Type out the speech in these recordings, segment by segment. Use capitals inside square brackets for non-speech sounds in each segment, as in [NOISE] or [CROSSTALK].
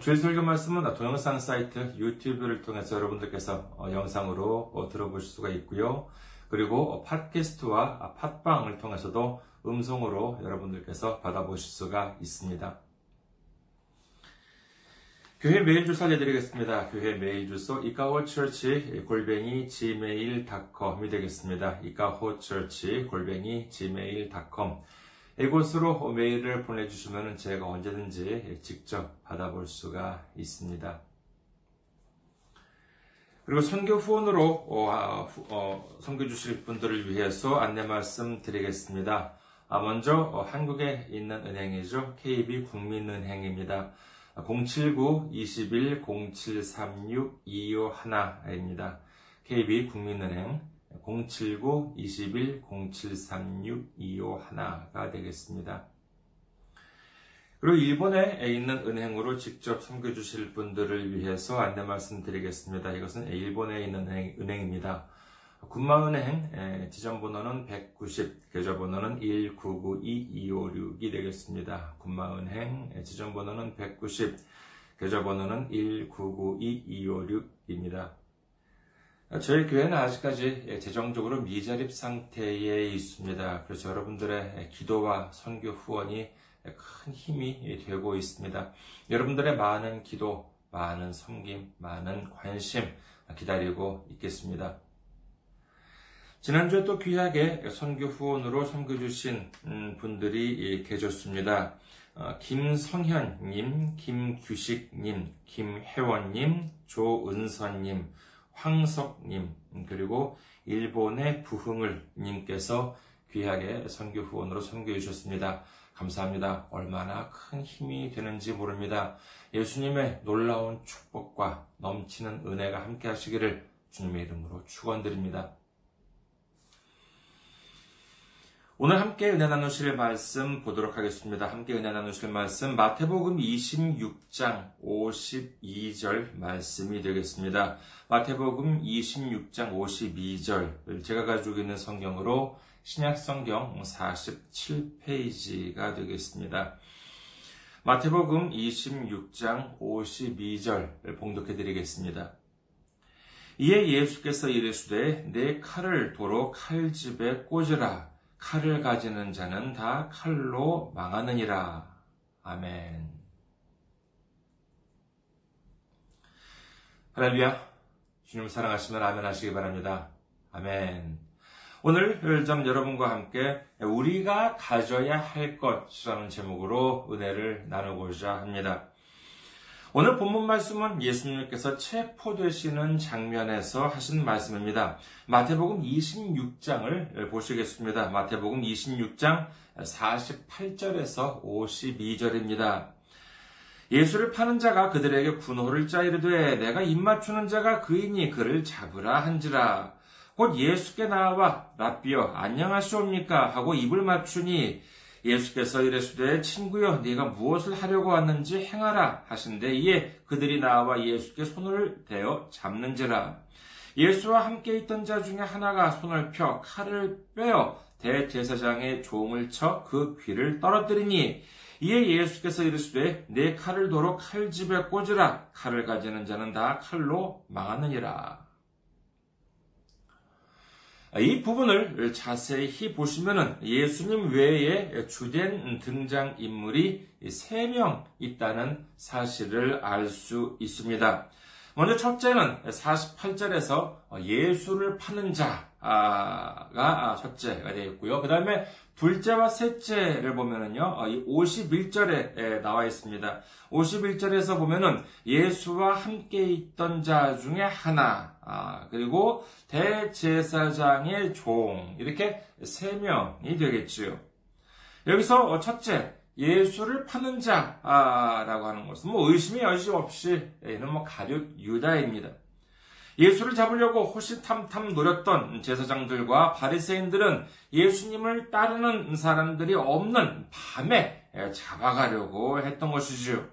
주일 설교 말씀은 동영상 사이트 유튜브를 통해서 여러분들께서 영상으로 들어보실 수가 있고요. 그리고 팟캐스트와 팟빵을 통해서도 음성으로 여러분들께서 받아보실 수가 있습니다. 교회 메일 주소 알려드리겠습니다. 교회 메일 주소 이카호처치 골뱅이 gmail.com이 되겠습니다. 이카호처치 골뱅이 gmail.com 이곳으로 메일을 보내주시면 제가 언제든지 직접 받아볼 수가 있습니다. 그리고 선교 후원으로 어, 어, 선교 주실 분들을 위해서 안내 말씀 드리겠습니다. 아, 먼저 한국에 있는 은행이죠. KB 국민은행입니다. 079-21-0736-251입니다. KB 국민은행 079-21-0736-251가 되겠습니다. 그리고 일본에 있는 은행으로 직접 섬겨주실 분들을 위해서 안내 말씀드리겠습니다. 이것은 일본에 있는 은행, 입니다 군마은행 지점번호는 190, 계좌번호는 1992256이 되겠습니다. 군마은행 지점번호는 190, 계좌번호는 1992256입니다. 저희 교회는 아직까지 재정적으로 미자립 상태에 있습니다. 그래서 여러분들의 기도와 선교 후원이 큰 힘이 되고 있습니다. 여러분들의 많은 기도, 많은 섬김, 많은 관심 기다리고 있겠습니다. 지난주에 또 귀하게 선교 후원으로 섬겨주신 음, 분들이 계셨습니다. 어, 김성현님, 김규식님, 김혜원님, 조은선님, 황석님, 그리고 일본의 부흥을 님께서 귀하게 선교 후원으로 섬겨 주셨습니다. 감사합니다. 얼마나 큰 힘이 되는지 모릅니다. 예수님의 놀라운 축복과 넘치는 은혜가 함께 하시기를 주님의 이름으로 축원드립니다. 오늘 함께 은혜 나누실 말씀 보도록 하겠습니다. 함께 은혜 나누실 말씀 마태복음 26장 52절 말씀이 되겠습니다. 마태복음 26장 52절 제가 가지고 있는 성경으로 신약 성경 47페이지가 되겠습니다. 마태복음 26장 52절 봉독해 드리겠습니다. 이에 예수께서 이르시되 내 칼을 도로 칼집에 꽂으라 칼을 가지는 자는 다 칼로 망하느니라. 아멘. 할렐루야. 주님 사랑하시면 아멘 하시기 바랍니다. 아멘. 오늘 좀 여러분과 함께 우리가 가져야 할 것이라는 제목으로 은혜를 나누고자 합니다. 오늘 본문 말씀은 예수님께서 체포되시는 장면에서 하신 말씀입니다. 마태복음 26장을 보시겠습니다. 마태복음 26장 48절에서 52절입니다. 예수를 파는 자가 그들에게 군호를 짜 이르되 내가 입맞추는 자가 그이니 그를 잡으라 한지라. 곧 예수께 나와 라비어 안녕하시옵니까 하고 입을 맞추니 예수께서 이르시되 친구여 네가 무엇을 하려고 왔는지 행하라 하신데 이에 그들이 나와 예수께 손을 대어 잡는지라. 예수와 함께 있던 자 중에 하나가 손을 펴 칼을 빼어 대제사장의 종을 쳐 그 귀를 떨어뜨리니 이에 예수께서 이르시되 내 칼을 도로 칼집에 꽂으라. 칼을 가지는 자는 다 칼로 망하느니라 이 부분을 자세히 보시면 예수님 외에 주된 등장 인물이 3명 있다는 사실을 알 수 있습니다. 먼저 첫째는 48절에서 예수를 파는 자가 첫째가 되어 있고요. 그 다음에 둘째와 셋째를 보면은요, 51절에 나와 있습니다. 51절에서 보면은 예수와 함께 있던 자 중에 하나, 아, 그리고 대제사장의 종, 이렇게 세 명이 되겠지요. 여기서 첫째, 예수를 파는 자라고 하는 것은 뭐 의심의 여지 없이 이는 뭐 가룟 유다입니다. 예수를 잡으려고 호시탐탐 노렸던 제사장들과 바리새인들은 예수님을 따르는 사람들이 없는 밤에 잡아가려고 했던 것이지요.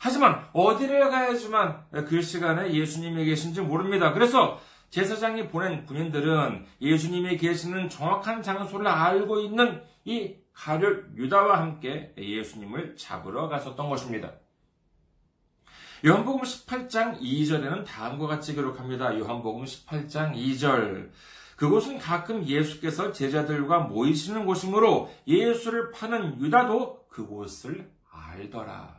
하지만 어디를 가야지만 그 시간에 예수님이 계신지 모릅니다. 그래서 제사장이 보낸 군인들은 예수님이 계시는 정확한 장소를 알고 있는 이 가룟 유다와 함께 예수님을 잡으러 갔었던 것입니다. 요한복음 18장 2절에는 다음과 같이 기록합니다. 요한복음 18장 2절. 그곳은 가끔 예수께서 제자들과 모이시는 곳이므로 예수를 파는 유다도 그곳을 알더라.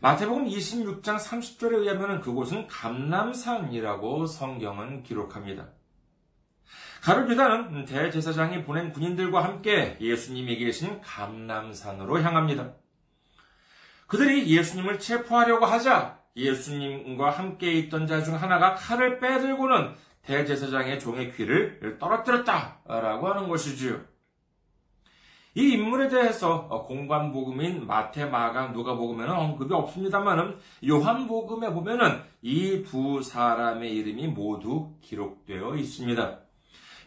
마태복음 26장 30절에 의하면 그곳은 감남산이라고 성경은 기록합니다. 가룟 유다는 대제사장이 보낸 군인들과 함께 예수님이 계신 감남산으로 향합니다. 그들이 예수님을 체포하려고 하자 예수님과 함께 있던 자 중 하나가 칼을 빼들고는 대제사장의 종의 귀를 떨어뜨렸다라고 하는 것이지요. 이 인물에 대해서 공관복음인 마태, 마가, 누가복음에는 언급이 없습니다만은 요한복음에 보면은 이 두 사람의 이름이 모두 기록되어 있습니다.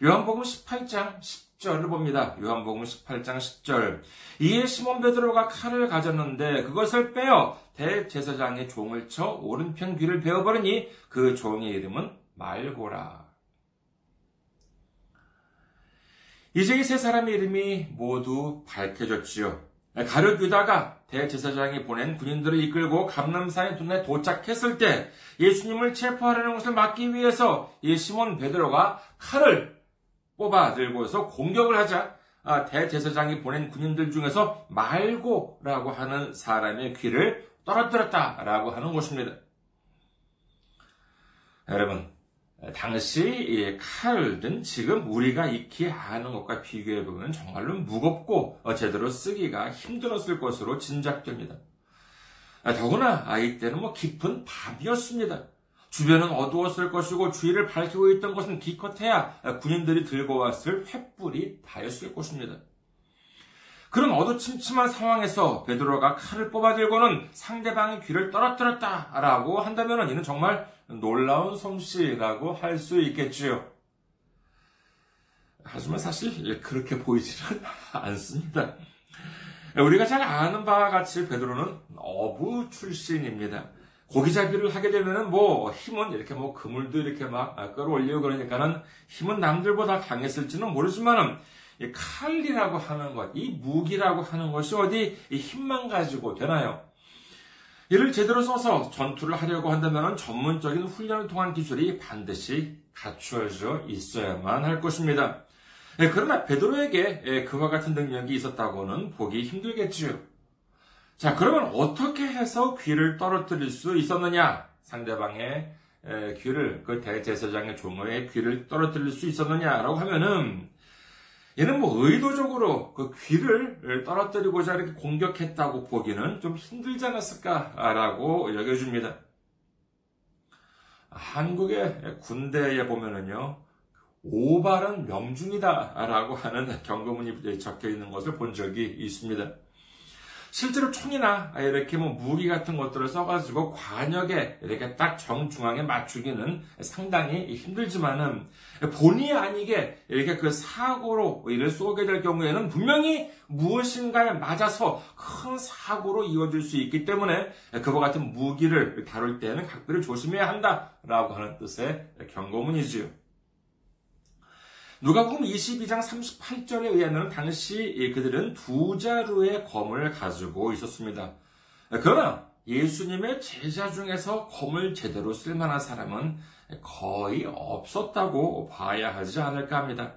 요한복음 18장 10절을 봅니다. 요한복음 18장 10절. 이에 시몬 베드로가 칼을 가졌는데 그것을 빼어 대제사장의 종을 쳐 오른편 귀를 베어버리니 그 종의 이름은 말고라. 이제 이 세 사람의 이름이 모두 밝혀졌지요. 가룟 유다가 대제사장이 보낸 군인들을 이끌고 감남산의 눈에 도착했을 때 예수님을 체포하려는 것을 막기 위해서 이 시몬 베드로가 칼을 뽑아 들고서 공격을 하자 아, 대제사장이 보낸 군인들 중에서 말고라고 하는 사람의 귀를 떨어뜨렸다라고 하는 것입니다. 여러분, 당시 칼은 지금 우리가 익히 아는 것과 비교해 보면 정말로 무겁고 제대로 쓰기가 힘들었을 것으로 짐작됩니다. 더구나 이때는 뭐 깊은 밤이었습니다. 주변은 어두웠을 것이고 주위를 밝히고 있던 것은 기껏해야 군인들이 들고 왔을 횃불이 다였을 것입니다. 그런 어두침침한 상황에서 베드로가 칼을 뽑아들고는 상대방의 귀를 떨어뜨렸다라고 한다면 이는 정말 놀라운 솜씨라고 할 수 있겠지요. 하지만 사실 그렇게 보이지는 [LAUGHS] 않습니다. 우리가 잘 아는 바와 같이 베드로는 어부 출신입니다. 고기잡이를 하게 되면은 뭐 힘은 이렇게 뭐 그물도 이렇게 막 끌어올리고 그러니까는 힘은 남들보다 강했을지는 모르지만은 이 칼이라고 하는 것, 이 무기라고 하는 것이 어디 힘만 가지고 되나요? 이를 제대로 써서 전투를 하려고 한다면 전문적인 훈련을 통한 기술이 반드시 갖추어져 있어야만 할 것입니다. 예, 그러나 베드로에게 예, 그와 같은 능력이 있었다고는 보기 힘들겠지요. 자, 그러면 어떻게 해서 귀를 떨어뜨릴 수 있었느냐? 상대방의 귀를, 그 대제사장의 종의 귀를 떨어뜨릴 수 있었느냐라고 하면은, 얘는 뭐 의도적으로 그 귀를 떨어뜨리고자 이렇게 공격했다고 보기는 좀 힘들지 않았을까라고 여겨줍니다. 한국의 군대에 보면은요, 오발은 명중이다라고 하는 경고문이 적혀 있는 것을 본 적이 있습니다. 실제로 총이나 이렇게 뭐 무기 같은 것들을 써가지고 관역에 이렇게 딱 정중앙에 맞추기는 상당히 힘들지만은 본의 아니게 이렇게 그 사고로 이를 쏘게 될 경우에는 분명히 무엇인가에 맞아서 큰 사고로 이어질 수 있기 때문에 그와 같은 무기를 다룰 때는 각별히 조심해야 한다라고 하는 뜻의 경고문이지요. 누가복음 22장 38절에 의하면 당시 그들은 두 자루의 검을 가지고 있었습니다. 그러나 예수님의 제자 중에서 검을 제대로 쓸 만한 사람은 거의 없었다고 봐야 하지 않을까 합니다.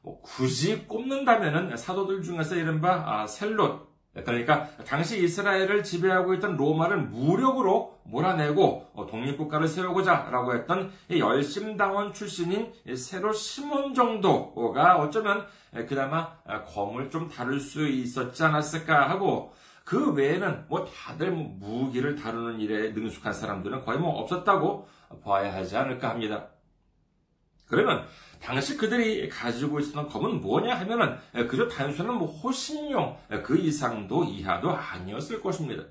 뭐 굳이 꼽는다면 사도들 중에서 이른바 아, 셀롯, 그러니까 당시 이스라엘을 지배하고 있던 로마를 무력으로 몰아내고 어, 독립국가를 세우고자라고 했던 열심당원 출신인 세로 시몬 정도가 어쩌면 그나마 검을 좀 다룰 수 있었지 않았을까 하고 그 외에는 뭐 다들 뭐 무기를 다루는 일에 능숙한 사람들은 거의 뭐 없었다고 봐야 하지 않을까 합니다. 그러면 당시 그들이 가지고 있었던 검은 뭐냐 하면은 그저 단순한 뭐 호신용 그 이상도 이하도 아니었을 것입니다.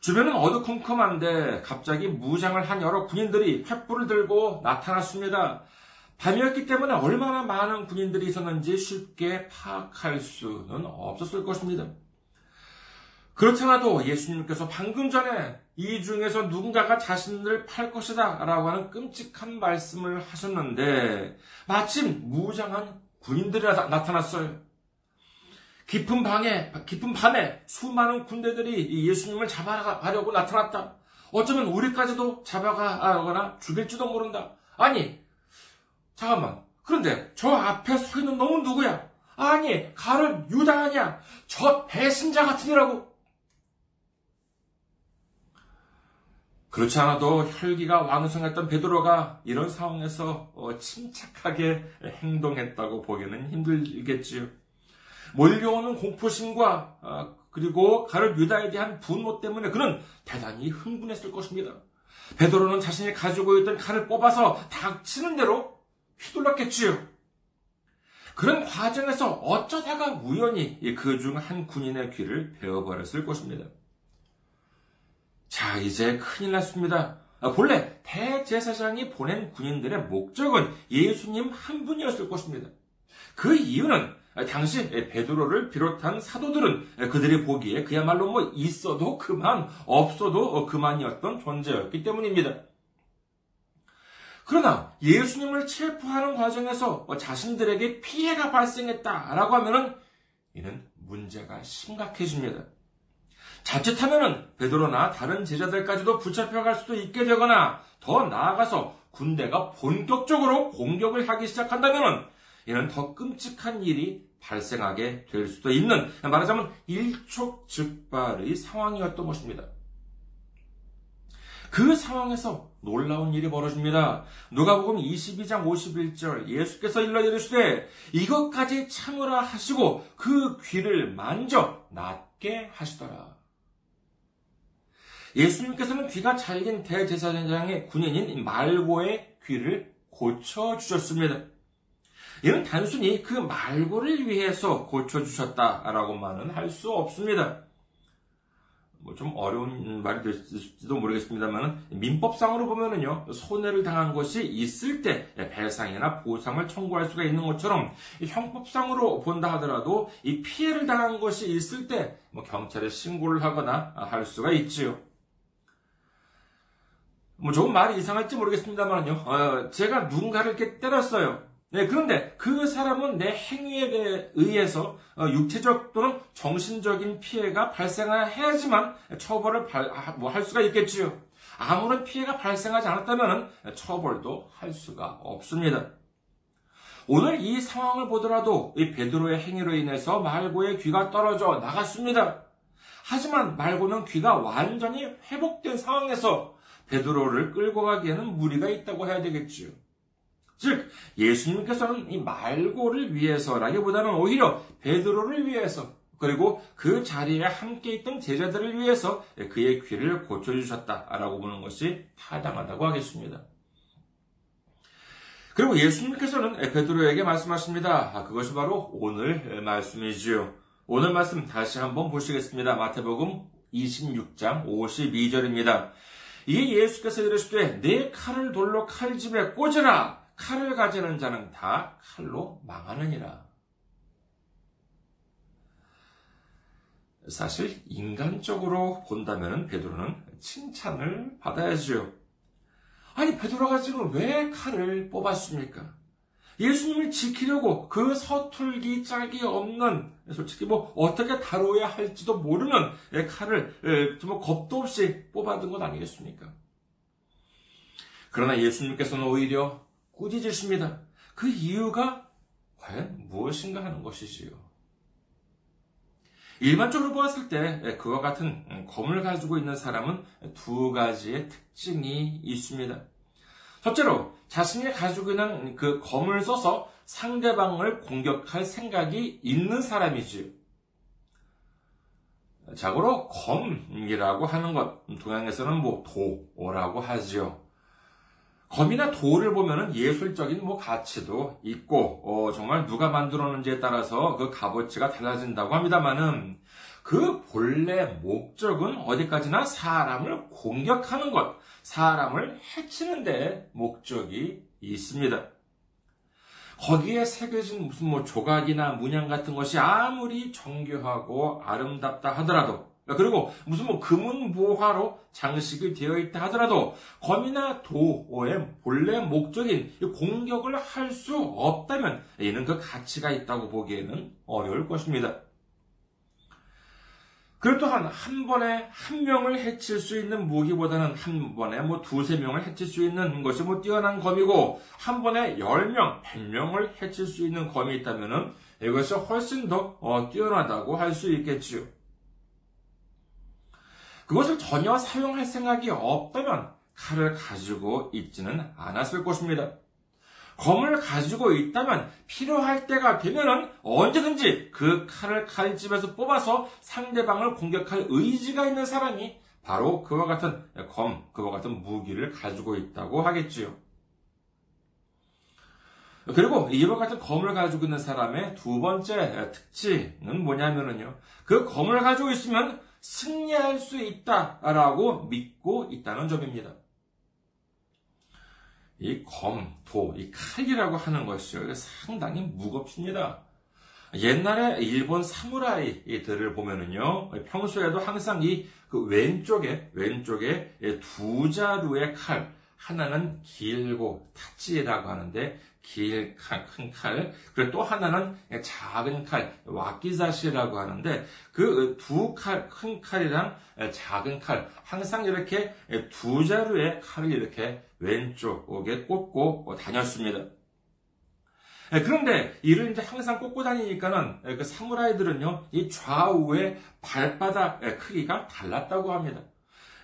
주변은 어두컴컴한데 갑자기 무장을 한 여러 군인들이 횃불을 들고 나타났습니다. 밤이었기 때문에 얼마나 많은 군인들이 있었는지 쉽게 파악할 수는 없었을 것입니다. 그렇잖아도 예수님께서 방금 전에 이 중에서 누군가가 자신을 팔 것이다 라고 하는 끔찍한 말씀을 하셨는데 마침 무장한 군인들이 나타났어요. 깊은 방에, 깊은 밤에 수많은 군대들이 예수님을 잡아가려고 나타났다. 어쩌면 우리까지도 잡아가거나 죽일지도 모른다. 아니, 잠깐만. 그런데 저 앞에 서 있는 놈은 누구야? 아니, 유다 아니야. 저 배신자 같으니라고. 그렇지 않아도 혈기가 왕성했던 베드로가 이런 상황에서 어, 침착하게 행동했다고 보기는 힘들겠지요. 몰려오는 공포심과 어, 그리고 가를 유다에 대한 분노 때문에 그는 대단히 흥분했을 것입니다. 베드로는 자신이 가지고 있던 칼을 뽑아서 닥치는 대로 휘둘렀겠지요. 그런 과정에서 어쩌다가 우연히 그 중 한 군인의 귀를 베어버렸을 것입니다. 자, 이제 큰일 났습니다. 아, 본래 대제사장이 보낸 군인들의 목적은 예수님 한 분이었을 것입니다. 그 이유는 당시 베드로를 비롯한 사도들은 그들이 보기에 그야말로 뭐 있어도 그만, 없어도 그만이었던 존재였기 때문입니다. 그러나 예수님을 체포하는 과정에서 자신들에게 피해가 발생했다라고 하면은 이는 문제가 심각해집니다. 자칫하면은 베드로나 다른 제자들까지도 붙잡혀갈 수도 있게 되거나 더 나아가서 군대가 본격적으로 공격을 하기 시작한다면은 이는 더 끔찍한 일이 발생하게 될 수도 있는 말하자면 일촉즉발의 상황이었던 것입니다. 그 상황에서 놀라운 일이 벌어집니다. 누가복음 22장 51절 예수께서 일러 이르시되 이것까지 참으라 하시고 그 귀를 만져 낫게 하시더라. 예수님께서는 귀가 잘린 대제사장의 군인인 말고의 귀를 고쳐주셨습니다. 이는 단순히 그 말고를 위해서 고쳐주셨다라고만은 할 수 없습니다. 뭐 좀 어려운 말이 될지도 모르겠습니다만 민법상으로 보면은요 손해를 당한 것이 있을 때 배상이나 보상을 청구할 수가 있는 것처럼 형법상으로 본다 하더라도 이 피해를 당한 것이 있을 때 뭐 경찰에 신고를 하거나 할 수가 있지요. 뭐 조금 말이 이상할지 모르겠습니다만요. 어, 제가 누군가를 이렇게 때렸어요. 네, 그런데 그 사람은 내 행위에 의해서 어, 육체적 또는 정신적인 피해가 발생해야지만 처벌을 아, 뭐할 수가 있겠지요. 아무런 피해가 발생하지 않았다면 처벌도 할 수가 없습니다. 오늘 이 상황을 보더라도 이 베드로의 행위로 인해서 말고의 귀가 떨어져 나갔습니다. 하지만 말고는 귀가 완전히 회복된 상황에서 베드로를 끌고 가기에는 무리가 있다고 해야 되겠지요. 즉 예수님께서는 이 말고를 위해서라기보다는 오히려 베드로를 위해서 그리고 그 자리에 함께 있던 제자들을 위해서 그의 귀를 고쳐주셨다라고 보는 것이 타당하다고 하겠습니다. 그리고 예수님께서는 베드로에게 말씀하십니다. 아, 그것이 바로 오늘 말씀이지요. 오늘 말씀 다시 한번 보시겠습니다. 마태복음 26장 52절입니다. 이에 예수께서 이르시되 내 칼을 돌로 칼집에 꽂으라 칼을 가지는 자는 다 칼로 망하느니라. 사실 인간적으로 본다면 베드로는 칭찬을 받아야지요. 아니 베드로가 지금 왜 칼을 뽑았습니까? 예수님을 지키려고 그 서툴기 짝이 없는 솔직히 뭐 어떻게 다뤄야 할지도 모르는 칼을 좀 겁도 없이 뽑아둔 것 아니겠습니까? 그러나 예수님께서는 오히려 꾸짖으십니다. 그 이유가 과연 무엇인가 하는 것이지요. 일반적으로 보았을 때 그와 같은 검을 가지고 있는 사람은 두 가지의 특징이 있습니다. 첫째로 자신이 가지고 있는 그 검을 써서 상대방을 공격할 생각이 있는 사람이지요. 자고로 검이라고 하는 것 동양에서는 뭐 도라고 하지요. 검이나 돌을 보면은 예술적인 뭐 가치도 있고 어, 정말 누가 만들었는지에 따라서 그 값어치가 달라진다고 합니다만은 그 본래 목적은 어디까지나 사람을 공격하는 것, 사람을 해치는 데 목적이 있습니다. 거기에 새겨진 무슨 뭐 조각이나 문양 같은 것이 아무리 정교하고 아름답다 하더라도 그리고 무슨 뭐 금은 보화로 장식이 되어 있다 하더라도 검이나 도의 본래 목적인 공격을 할 수 없다면 이는 그 가치가 있다고 보기에는 어려울 것입니다. 그리고 또한 한 번에 한 명을 해칠 수 있는 무기보다는 한 번에 뭐 두세 명을 해칠 수 있는 것이 뭐 뛰어난 검이고 한 번에 열 명, 백 명을 해칠 수 있는 검이 있다면은 이것이 훨씬 더 어, 뛰어나다고 할 수 있겠지요. 그것을 전혀 사용할 생각이 없다면 칼을 가지고 있지는 않았을 것입니다. 검을 가지고 있다면 필요할 때가 되면은 언제든지 그 칼을 칼집에서 뽑아서 상대방을 공격할 의지가 있는 사람이 바로 그와 같은 검, 그와 같은 무기를 가지고 있다고 하겠지요. 그리고 이와 같은 검을 가지고 있는 사람의 두 번째 특징은 뭐냐면은요. 그 검을 가지고 있으면 승리할 수 있다라고 믿고 있다는 점입니다. 이 검, 도, 이 칼이라고 하는 것이요. 상당히 무겁습니다. 옛날에 일본 사무라이들을 보면은요, 평소에도 항상 이 그 왼쪽에, 왼쪽에 두 자루의 칼, 하나는 길고 타치라고 하는데, 길 칼, 큰 칼, 그리고 또 하나는 작은 칼, 와키자시라고 하는데, 그 두 칼, 큰 칼이랑 작은 칼, 항상 이렇게 두 자루의 칼을 이렇게 왼쪽에 꽂고 다녔습니다. 그런데 이를 이제 항상 꽂고 다니니까는 그 사무라이들은요, 이 좌우의 발바닥 크기가 달랐다고 합니다.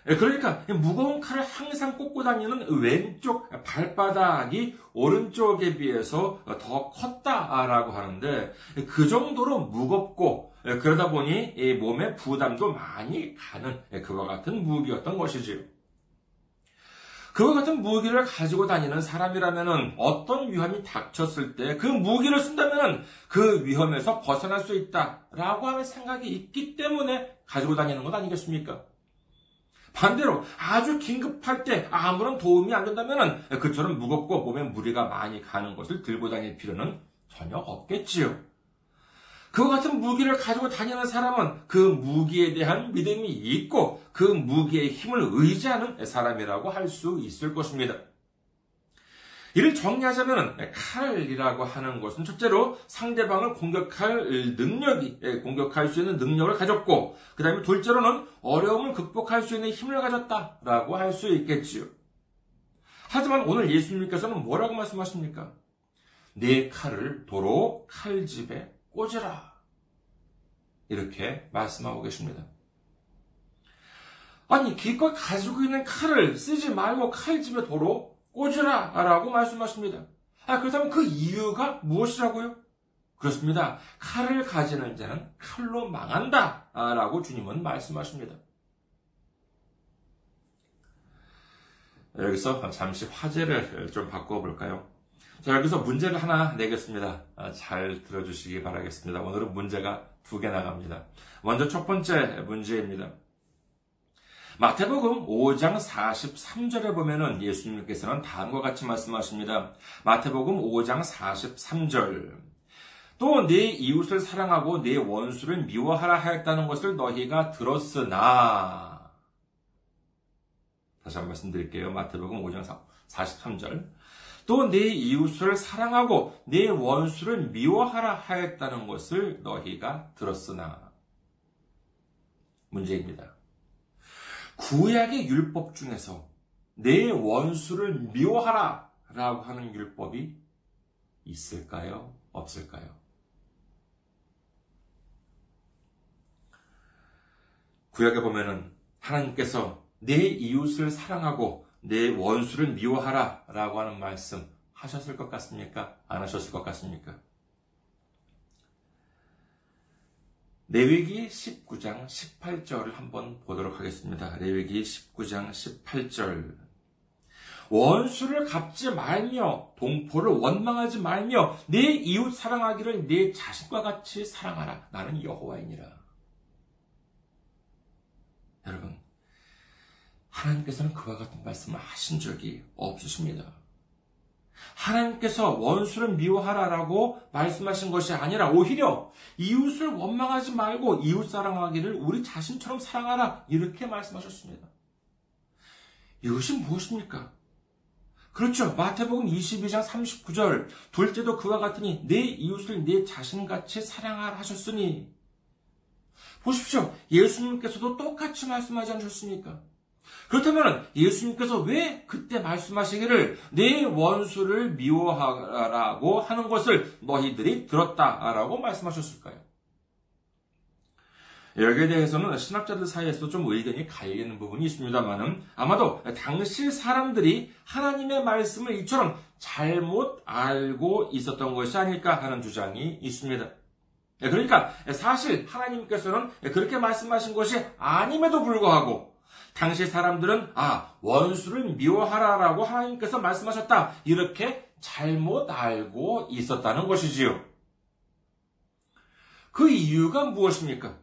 그러니까 무거운 칼을 항상 꽂고 다니는 왼쪽 발바닥이 오른쪽에 비해서 더 컸다라고 하는데 그 정도로 무겁고 그러다 보니 몸에 부담도 많이 가는 그와 같은 무기였던 것이지요. 그와 같은 무기를 가지고 다니는 사람이라면 어떤 위험이 닥쳤을 때 그 무기를 쓴다면 그 위험에서 벗어날 수 있다라고 하는 생각이 있기 때문에 가지고 다니는 것 아니겠습니까? 반대로 아주 긴급할 때 아무런 도움이 안 된다면 그처럼 무겁고 몸에 무리가 많이 가는 것을 들고 다닐 필요는 전혀 없겠지요. 그와 같은 무기를 가지고 다니는 사람은 그 무기에 대한 믿음이 있고 그 무기의 힘을 의지하는 사람이라고 할 수 있을 것입니다. 이를 정리하자면 칼이라고 하는 것은 첫째로 상대방을 공격할 능력이 예, 공격할 수 있는 능력을 가졌고 그 다음에 둘째로는 어려움을 극복할 수 있는 힘을 가졌다라고 할 수 있겠지요. 하지만 오늘 예수님께서는 뭐라고 말씀하십니까? 내 칼을 도로 칼집에 꽂으라. 이렇게 말씀하고 계십니다. 아니, 기껏 가지고 있는 칼을 쓰지 말고 칼집에 도로 꽂으라! 라고 말씀하십니다. 아, 그렇다면 그 이유가 무엇이라고요? 그렇습니다. 칼을 가지는 자는 칼로 망한다! 라고 주님은 말씀하십니다. 여기서 잠시 화제를 좀 바꿔볼까요? 자, 여기서 문제를 하나 내겠습니다. 아, 잘 들어주시기 바라겠습니다. 오늘은 문제가 두 개 나갑니다. 먼저 첫 번째 문제입니다. 마태복음 5장 43절에 보면은 예수님께서는 다음과 같이 말씀하십니다. 마태복음 5장 43절. 또내 이웃을 사랑하고 내 원수를 미워하라 하였다는 것을 너희가 들었으나. 다시 한번 말씀드릴게요. 마태복음 5장 43절. 또 내 이웃을 사랑하고 내 원수를 미워하라 하였다는 것을 너희가 들었으나. 문제입니다. 구약의 율법 중에서 내 원수를 미워하라 라고 하는 율법이 있을까요? 없을까요? 구약에 보면은 하나님께서 내 이웃을 사랑하고 내 원수를 미워하라 라고 하는 말씀 하셨을 것 같습니까? 안 하셨을 것 같습니까? 레위기 19장 18절을 한번 보도록 하겠습니다. 레위기 19장 18절. 원수를 갚지 말며 동포를 원망하지 말며 내 이웃 사랑하기를 내 자식과 같이 사랑하라. 나는 여호와이니라. 여러분, 하나님께서는 그와 같은 말씀을 하신 적이 없으십니다. 하나님께서 원수를 미워하라라고 말씀하신 것이 아니라 오히려 이웃을 원망하지 말고 이웃 사랑하기를 우리 자신처럼 사랑하라 이렇게 말씀하셨습니다. 이것이 무엇입니까? 그렇죠. 마태복음 22장 39절 둘째도 그와 같으니 내 이웃을 내 자신같이 사랑하라 하셨으니 보십시오. 예수님께서도 똑같이 말씀하지 않으셨습니까? 그렇다면 예수님께서 왜 그때 말씀하시기를 내 원수를 미워하라고 하는 것을 너희들이 들었다라고 말씀하셨을까요? 여기에 대해서는 신학자들 사이에서도 좀 의견이 갈리는 부분이 있습니다만은 아마도 당시 사람들이 하나님의 말씀을 이처럼 잘못 알고 있었던 것이 아닐까 하는 주장이 있습니다. 그러니까 사실 하나님께서는 그렇게 말씀하신 것이 아님에도 불구하고 당시 사람들은 아 원수를 미워하라라고 하나님께서 말씀하셨다 이렇게 잘못 알고 있었다는 것이지요. 그 이유가 무엇입니까?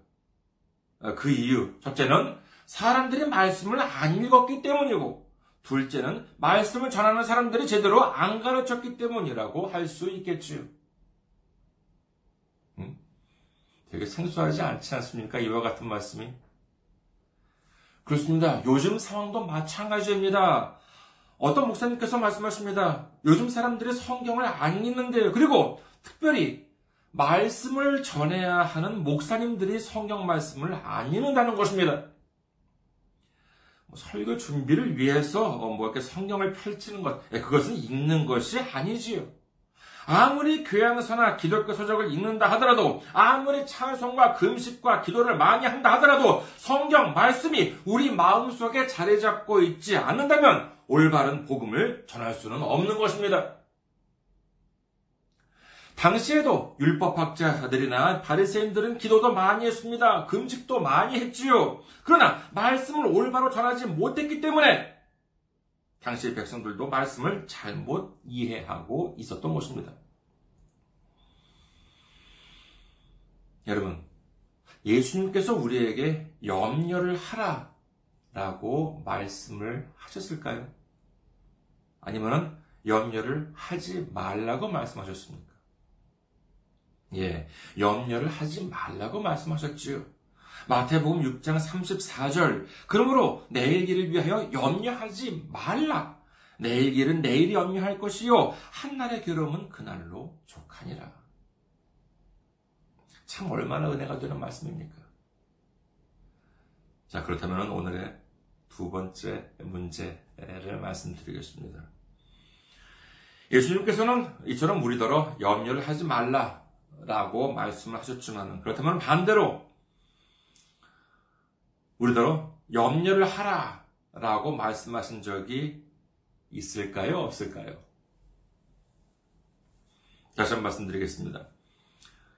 어, 그 이유 첫째는 사람들이 말씀을 안 읽었기 때문이고 둘째는 말씀을 전하는 사람들이 제대로 안 가르쳤기 때문이라고 할 수 있겠지요. 음? 되게 생소하지 않지 않습니까? 이와 같은 말씀이. 그렇습니다. 요즘 상황도 마찬가지입니다. 어떤 목사님께서 말씀하십니다. 요즘 사람들이 성경을 안 읽는데요. 그리고 특별히 말씀을 전해야 하는 목사님들이 성경 말씀을 안 읽는다는 것입니다. 뭐 설교 준비를 위해서 뭐 이렇게 성경을 펼치는 것, 예, 그것은 읽는 것이 아니지요. 아무리 교양서나 기독교 서적을 읽는다 하더라도, 아무리 찬송과 금식과 기도를 많이 한다 하더라도, 성경 말씀이 우리 마음속에 자리 잡고 있지 않는다면, 올바른 복음을 전할 수는 없는 것입니다. 당시에도 율법학자들이나 바리새인들은 기도도 많이 했습니다. 금식도 많이 했지요. 그러나 말씀을 올바로 전하지 못했기 때문에 당시 백성들도 말씀을 잘못 이해하고 있었던 것입니다. 여러분, 예수님께서 우리에게 염려를 하라 라고 말씀을 하셨을까요? 아니면 염려를 하지 말라고 말씀하셨습니까? 예, 염려를 하지 말라고 말씀하셨지요. 마태복음 6장 34절. 그러므로 내일 길을 위하여 염려하지 말라. 내일 길은 내일이 염려할 것이요. 한날의 괴로움은 그날로 족하니라. 참 얼마나 은혜가 되는 말씀입니까? 자, 그렇다면 오늘의 두 번째 문제를 말씀드리겠습니다. 예수님께서는 이처럼 우리더러 염려를 하지 말라. 라고 말씀을 하셨지만 그렇다면 반대로 우리더러 염려를 하라 라고 말씀하신 적이 있을까요? 없을까요? 다시 한번 말씀드리겠습니다.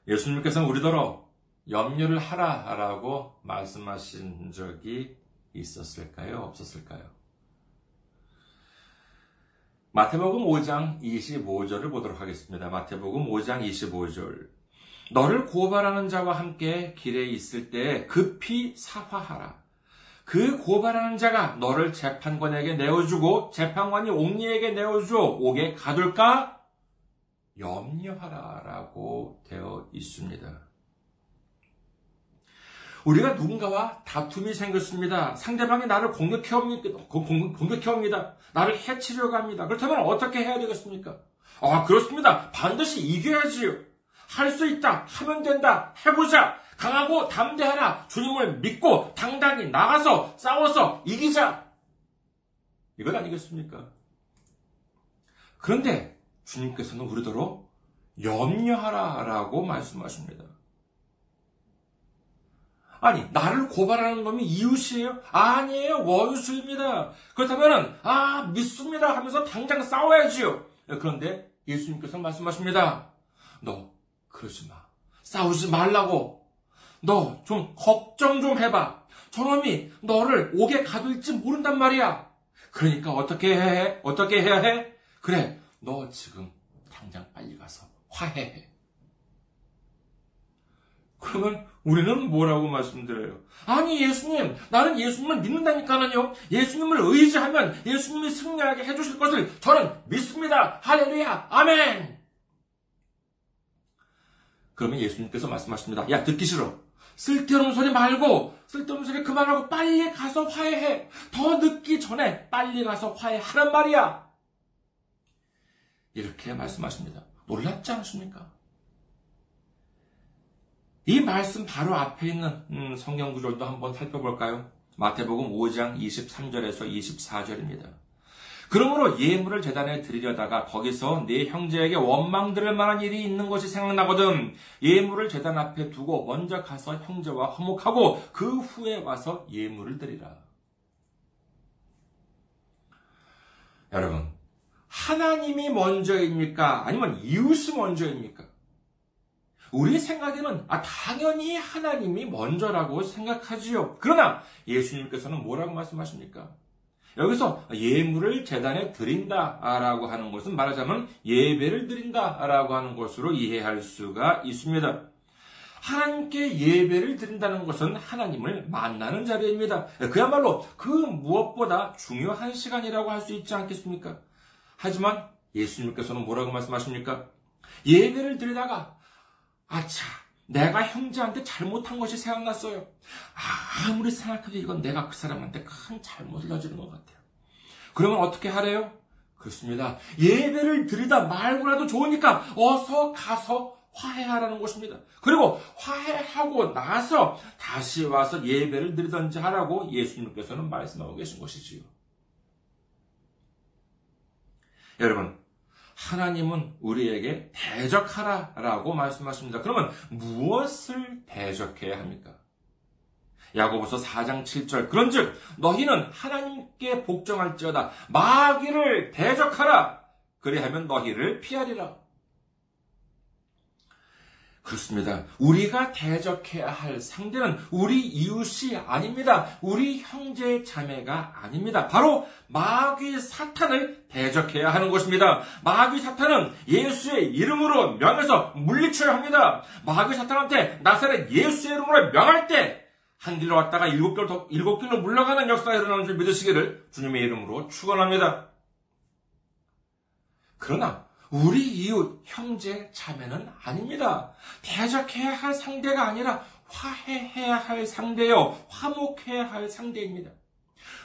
예수님께서는 우리더러 염려를 하라 라고 말씀하신 적이 있었을까요? 없었을까요? 마태복음 5장 25절을 보도록 하겠습니다. 마태복음 5장 25절. 너를 고발하는 자와 함께 길에 있을 때 급히 사화하라. 그 고발하는 자가 너를 재판관에게 내어주고 재판관이 옥리에게 내어주어 옥에 가둘까 염려하라 라고 되어 있습니다. 우리가 누군가와 다툼이 생겼습니다. 상대방이 나를 공격해옵니다. 공격해옵니다. 나를 해치려고 합니다. 그렇다면 어떻게 해야 되겠습니까? 아, 그렇습니다. 반드시 이겨야지요. 할 수 있다. 하면 된다. 해보자. 강하고 담대하라. 주님을 믿고 당당히 나가서 싸워서 이기자. 이건 아니겠습니까? 그런데 주님께서는 우리더러 염려하라라고 말씀하십니다. 아니, 나를 고발하는 놈이 이웃이에요? 아니에요. 원수입니다. 그렇다면, 아, 믿습니다. 하면서 당장 싸워야지요. 그런데 예수님께서 말씀하십니다. 너, 그러지 마. 싸우지 말라고. 너 좀 걱정 좀 해봐. 저놈이 너를 옥에 가둘지 모른단 말이야. 그러니까 어떻게 해? 어떻게 해야 해? 그래, 너 지금 당장 빨리 가서 화해해. 그러면 우리는 뭐라고 말씀드려요? 아니, 예수님, 나는 예수님을 믿는다니까는요. 예수님을 의지하면 예수님이 승리하게 해주실 것을 저는 믿습니다. 할렐루야, 아멘! 그러면 예수님께서 말씀하십니다. 야, 듣기 싫어. 쓸데없는 소리 말고, 쓸데없는 소리 그만하고 빨리 가서 화해해. 더 늦기 전에 빨리 가서 화해하란 말이야. 이렇게 말씀하십니다. 놀랍지 않으십니까? 이 말씀 바로 앞에 있는 음, 성경 구절도 한번 살펴볼까요? 마태복음 5장 23절에서 24절입니다. 그러므로 예물을 재단에 드리려다가 거기서 네 형제에게 원망 들을 만한 일이 있는 것이 생각나거든 예물을 재단 앞에 두고 먼저 가서 형제와 화목하고 그 후에 와서 예물을 드리라. 여러분, 하나님이 먼저입니까? 아니면 이웃이 먼저입니까? 우리 생각에는 아 당연히 하나님이 먼저라고 생각하지요. 그러나 예수님께서는 뭐라고 말씀하십니까? 여기서 예물을 재단에 드린다라고 하는 것은 말하자면 예배를 드린다라고 하는 것으로 이해할 수가 있습니다. 하나님께 예배를 드린다는 것은 하나님을 만나는 자리입니다. 그야말로 그 무엇보다 중요한 시간이라고 할 수 있지 않겠습니까? 하지만 예수님께서는 뭐라고 말씀하십니까? 예배를 드리다가 아차, 내가 형제한테 잘못한 것이 생각났어요. 아, 아무리 생각해도 이건 내가 그 사람한테 큰 잘못을 저지른 것 같아요. 그러면 어떻게 하래요? 그렇습니다. 예배를 드리다 말고라도 좋으니까 어서 가서 화해하라는 것입니다. 그리고 화해하고 나서 다시 와서 예배를 드리던지 하라고 예수님께서는 말씀하고 계신 것이지요. 여러분, 하나님은 우리에게 대적하라 라고 말씀하십니다. 그러면 무엇을 대적해야 합니까? 야고보서 4장 7절 그런즉 너희는 하나님께 복종할지어다 마귀를 대적하라 그리하면 너희를 피하리라 그렇습니다. 우리가 대적해야 할 상대는 우리 이웃이 아닙니다. 우리 형제 자매가 아닙니다. 바로 마귀 사탄을 대적해야 하는 것입니다. 마귀 사탄은 예수의 이름으로 명해서 물리쳐야 합니다. 마귀 사탄한테 나사렛 예수의 이름으로 명할 때 한 길로 왔다가 일곱 길로 더, 일곱 길로 물러가는 역사가 일어나는 줄 믿으시기를 주님의 이름으로 축원합니다. 그러나 우리 이웃, 형제, 자매는 아닙니다. 대적해야 할 상대가 아니라 화해해야 할 상대요. 화목해야 할 상대입니다.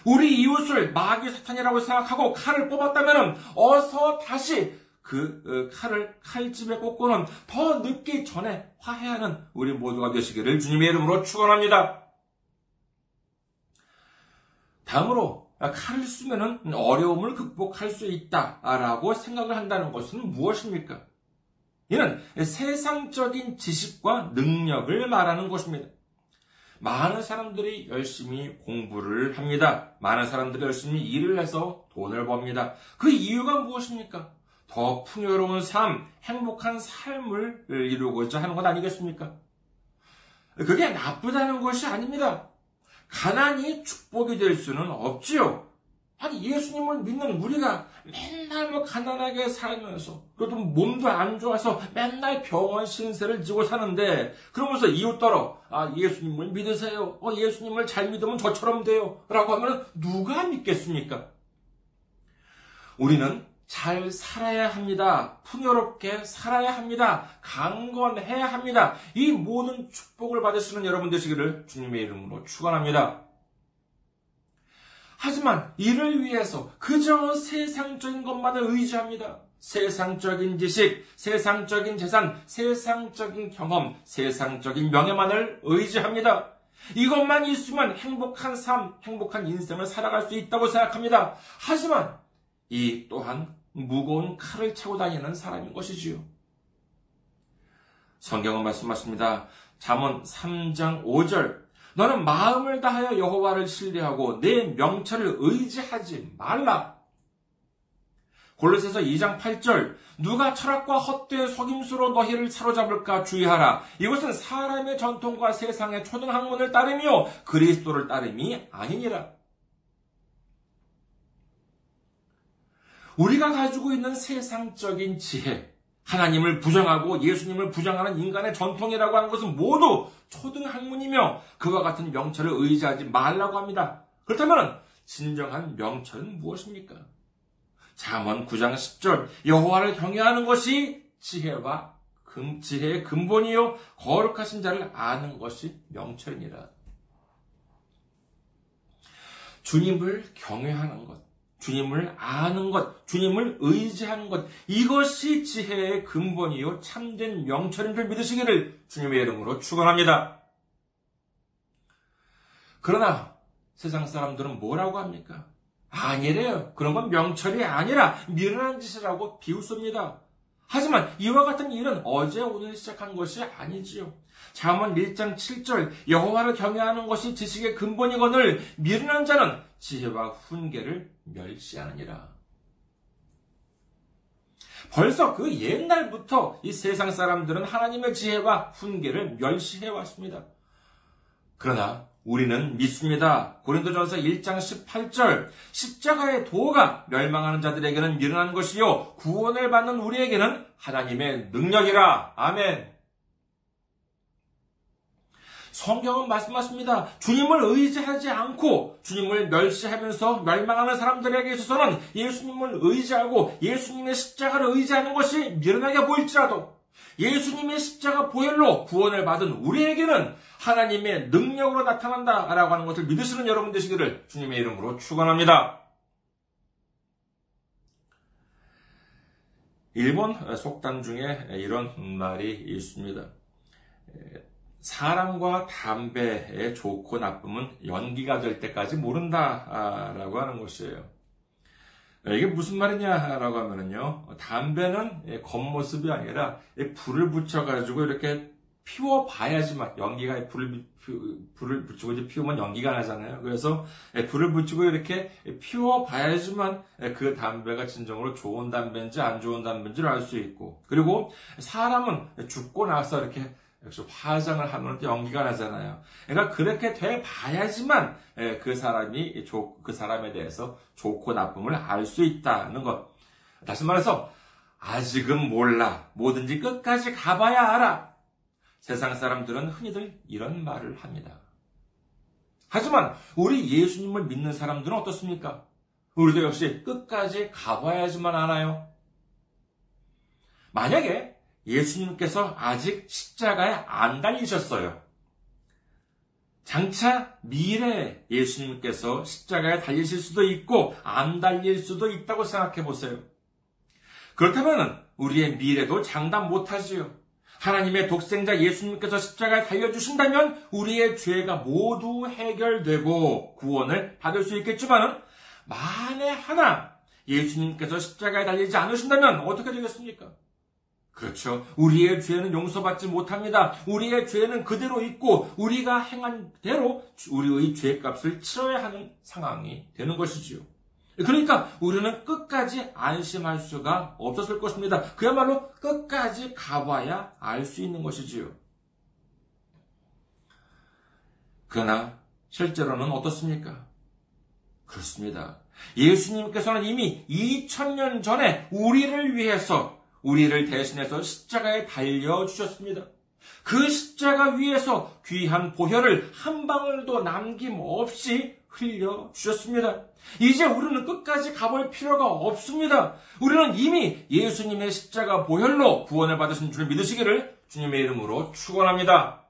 우리 이웃을 마귀 사탄이라고 생각하고 칼을 뽑았다면 어서 다시 그 어, 칼을 칼집에 꽂고는 더 늦기 전에 화해하는 우리 모두가 되시기를 주님의 이름으로 축원합니다. 다음으로 아, 칼을 쓰면 어려움을 극복할 수 있다라고 생각을 한다는 것은 무엇입니까? 이는 세상적인 지식과 능력을 말하는 것입니다. 많은 사람들이 열심히 공부를 합니다. 많은 사람들이 열심히 일을 해서 돈을 법니다. 그 이유가 무엇입니까? 더 풍요로운 삶, 행복한 삶을 이루고자 하는 것 아니겠습니까? 그게 나쁘다는 것이 아닙니다. 가난이 축복이 될 수는 없지요. 아니, 예수님을 믿는 우리가 맨날 뭐 가난하게 살면서, 그래도 몸도 안 좋아서 맨날 병원 신세를 지고 사는데, 그러면서 이웃더러, 아, 예수님을 믿으세요. 어, 예수님을 잘 믿으면 저처럼 돼요. 라고 하면 누가 믿겠습니까? 우리는 잘 살아야 합니다. 풍요롭게 살아야 합니다. 강건해야 합니다. 이 모든 축복을 받으시는 여러분 되시기를 주님의 이름으로 축원합니다. 하지만 이를 위해서 그저 세상적인 것만을 의지합니다. 세상적인 지식, 세상적인 재산, 세상적인 경험, 세상적인 명예만을 의지합니다. 이것만 있으면 행복한 삶, 행복한 인생을 살아갈 수 있다고 생각합니다. 하지만 이 또한 무거운 칼을 차고 다니는 사람인 것이지요. 성경은 말씀하십니다. 잠언 3장 5절 너는 마음을 다하여 여호와를 신뢰하고 내 명철을 의지하지 말라. 골로새서 2장 8절 누가 철학과 헛된 속임수로 너희를 사로잡을까 주의하라. 이것은 사람의 전통과 세상의 초등 학문을 따르며 그리스도를 따름이 아니니라. 우리가 가지고 있는 세상적인 지혜, 하나님을 부정하고 예수님을 부정하는 인간의 전통이라고 하는 것은 모두 초등학문이며 그와 같은 명철을 의지하지 말라고 합니다. 그렇다면 진정한 명철은 무엇입니까? 잠언 9장 10절 여호와를 경외하는 것이 지혜와 금, 지혜의 근본이요 거룩하신 자를 아는 것이 명철이니라. 주님을 경외하는 것, 주님을 아는 것, 주님을 의지하는 것, 이것이 지혜의 근본이요 참된 명철인 줄 믿으시기를 주님의 이름으로 축원합니다. 그러나 세상 사람들은 뭐라고 합니까? 아니래요. 그런 건 명철이 아니라 미련한 짓이라고 비웃습니다. 하지만 이와 같은 일은 어제 오늘 시작한 것이 아니지요. 잠언 1장 7절 여호와를 경외하는 것이 지식의 근본이거늘 미련한 자는 지혜와 훈계를 멸시하느니라. 벌써 그 옛날부터 이 세상 사람들은 하나님의 지혜와 훈계를 멸시해 왔습니다. 그러나 우리는 믿습니다. 고린도전서 1장 18절 십자가의 도가 멸망하는 자들에게는 미련한 것이요 구원을 받는 우리에게는 하나님의 능력이라. 아멘. 성경은 말씀하십니다. 주님을 의지하지 않고 주님을 멸시하면서 멸망하는 사람들에게 있어서는 예수님을 의지하고 예수님의 십자가를 의지하는 것이 미련하게 보일지라도 예수님의 십자가 보혈로 구원을 받은 우리에게는 하나님의 능력으로 나타난다라고 하는 것을 믿으시는 여러분 되시기를 주님의 이름으로 축원합니다. 일본 속담 중에 이런 말이 있습니다. 사람과 담배의 좋고 나쁨은 연기가 될 때까지 모른다라고 하는 것이에요. 이게 무슨 말이냐라고 하면은요, 담배는 겉모습이 아니라 불을 붙여가지고 이렇게 피워봐야지만 연기가 불을 불을 붙이고 이제 피우면 연기가 나잖아요. 그래서 불을 붙이고 이렇게 피워봐야지만 그 담배가 진정으로 좋은 담배인지 안 좋은 담배인지를 알 수 있고 그리고 사람은 죽고 나서 이렇게 역시 화장을 하면 또 연기가 나잖아요. 그러니까 그렇게 돼 봐야지만 그 사람이 그 사람에 대해서 좋고 나쁨을 알 수 있다는 것. 다시 말해서 아직은 몰라. 뭐든지 끝까지 가봐야 알아. 세상 사람들은 흔히들 이런 말을 합니다. 하지만 우리 예수님을 믿는 사람들은 어떻습니까? 우리도 역시 끝까지 가봐야지만 알아요. 만약에 예수님께서 아직 십자가에 안 달리셨어요. 장차 미래에 예수님께서 십자가에 달리실 수도 있고 안 달릴 수도 있다고 생각해 보세요. 그렇다면 우리의 미래도 장담 못하지요. 하나님의 독생자 예수님께서 십자가에 달려주신다면 우리의 죄가 모두 해결되고 구원을 받을 수 있겠지만 만에 하나 예수님께서 십자가에 달리지 않으신다면 어떻게 되겠습니까? 그렇죠. 우리의 죄는 용서받지 못합니다. 우리의 죄는 그대로 있고 우리가 행한 대로 우리의 죄값을 치러야 하는 상황이 되는 것이지요. 그러니까 우리는 끝까지 안심할 수가 없었을 것입니다. 그야말로 끝까지 가봐야 알 수 있는 것이지요. 그러나 실제로는 어떻습니까? 그렇습니다. 예수님께서는 이미 2000년 전에 우리를 위해서 우리를 대신해서 십자가에 달려주셨습니다. 그 십자가 위에서 귀한 보혈을 한 방울도 남김없이 흘려주셨습니다. 이제 우리는 끝까지 가볼 필요가 없습니다. 우리는 이미 예수님의 십자가 보혈로 구원을 받으신 줄 믿으시기를 주님의 이름으로 축원합니다.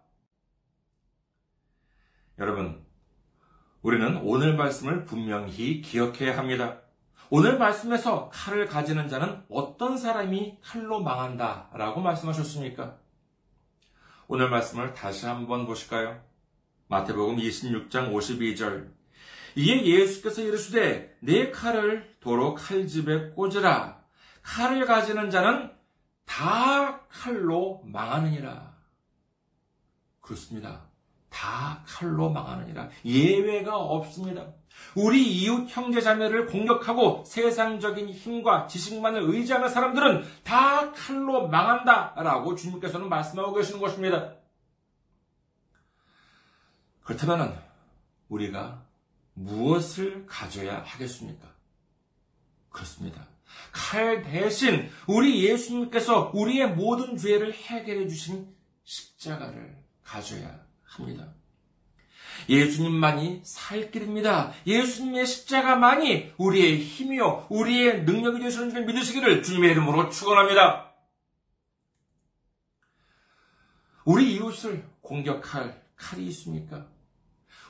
여러분, 우리는 오늘 말씀을 분명히 기억해야 합니다. 오늘 말씀에서 칼을 가지는 자는 어떤 사람이 칼로 망한다 라고 말씀하셨습니까? 오늘 말씀을 다시 한번 보실까요? 마태복음 26장 52절 이에 예수께서 이르시되 내 칼을 도로 칼집에 꽂으라. 칼을 가지는 자는 다 칼로 망하느니라. 그렇습니다. 다 칼로 망하느니라. 예외가 없습니다. 우리 이웃 형제 자매를 공격하고 세상적인 힘과 지식만을 의지하는 사람들은 다 칼로 망한다 라고 주님께서는 말씀하고 계시는 것입니다. 그렇다면 우리가 무엇을 가져야 하겠습니까? 그렇습니다. 칼 대신 우리 예수님께서 우리의 모든 죄를 해결해 주신 십자가를 가져야 합니다. 예수님만이 살 길입니다. 예수님의 십자가만이 우리의 힘이요, 우리의 능력이 되시는 줄 믿으시기를 주님의 이름으로 축원합니다. 우리 이웃을 공격할 칼이 있습니까?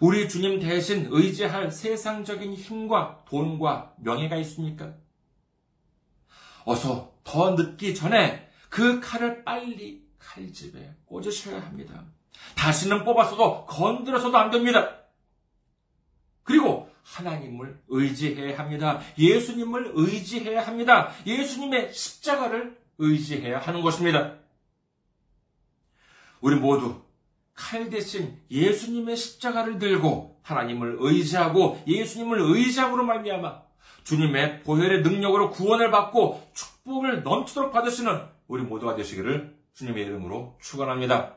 우리 주님 대신 의지할 세상적인 힘과 돈과 명예가 있습니까? 어서 더 늦기 전에 그 칼을 빨리 칼집에 꽂으셔야 합니다. 다시는 뽑았어도 건드려서도 안 됩니다. 그리고 하나님을 의지해야 합니다. 예수님을 의지해야 합니다. 예수님의 십자가를 의지해야 하는 것입니다. 우리 모두 칼 대신 예수님의 십자가를 들고 하나님을 의지하고 예수님을 의지함으로 말미암아 주님의 보혈의 능력으로 구원을 받고 축복을 넘치도록 받으시는 우리 모두가 되시기를 주님의 이름으로 축원합니다.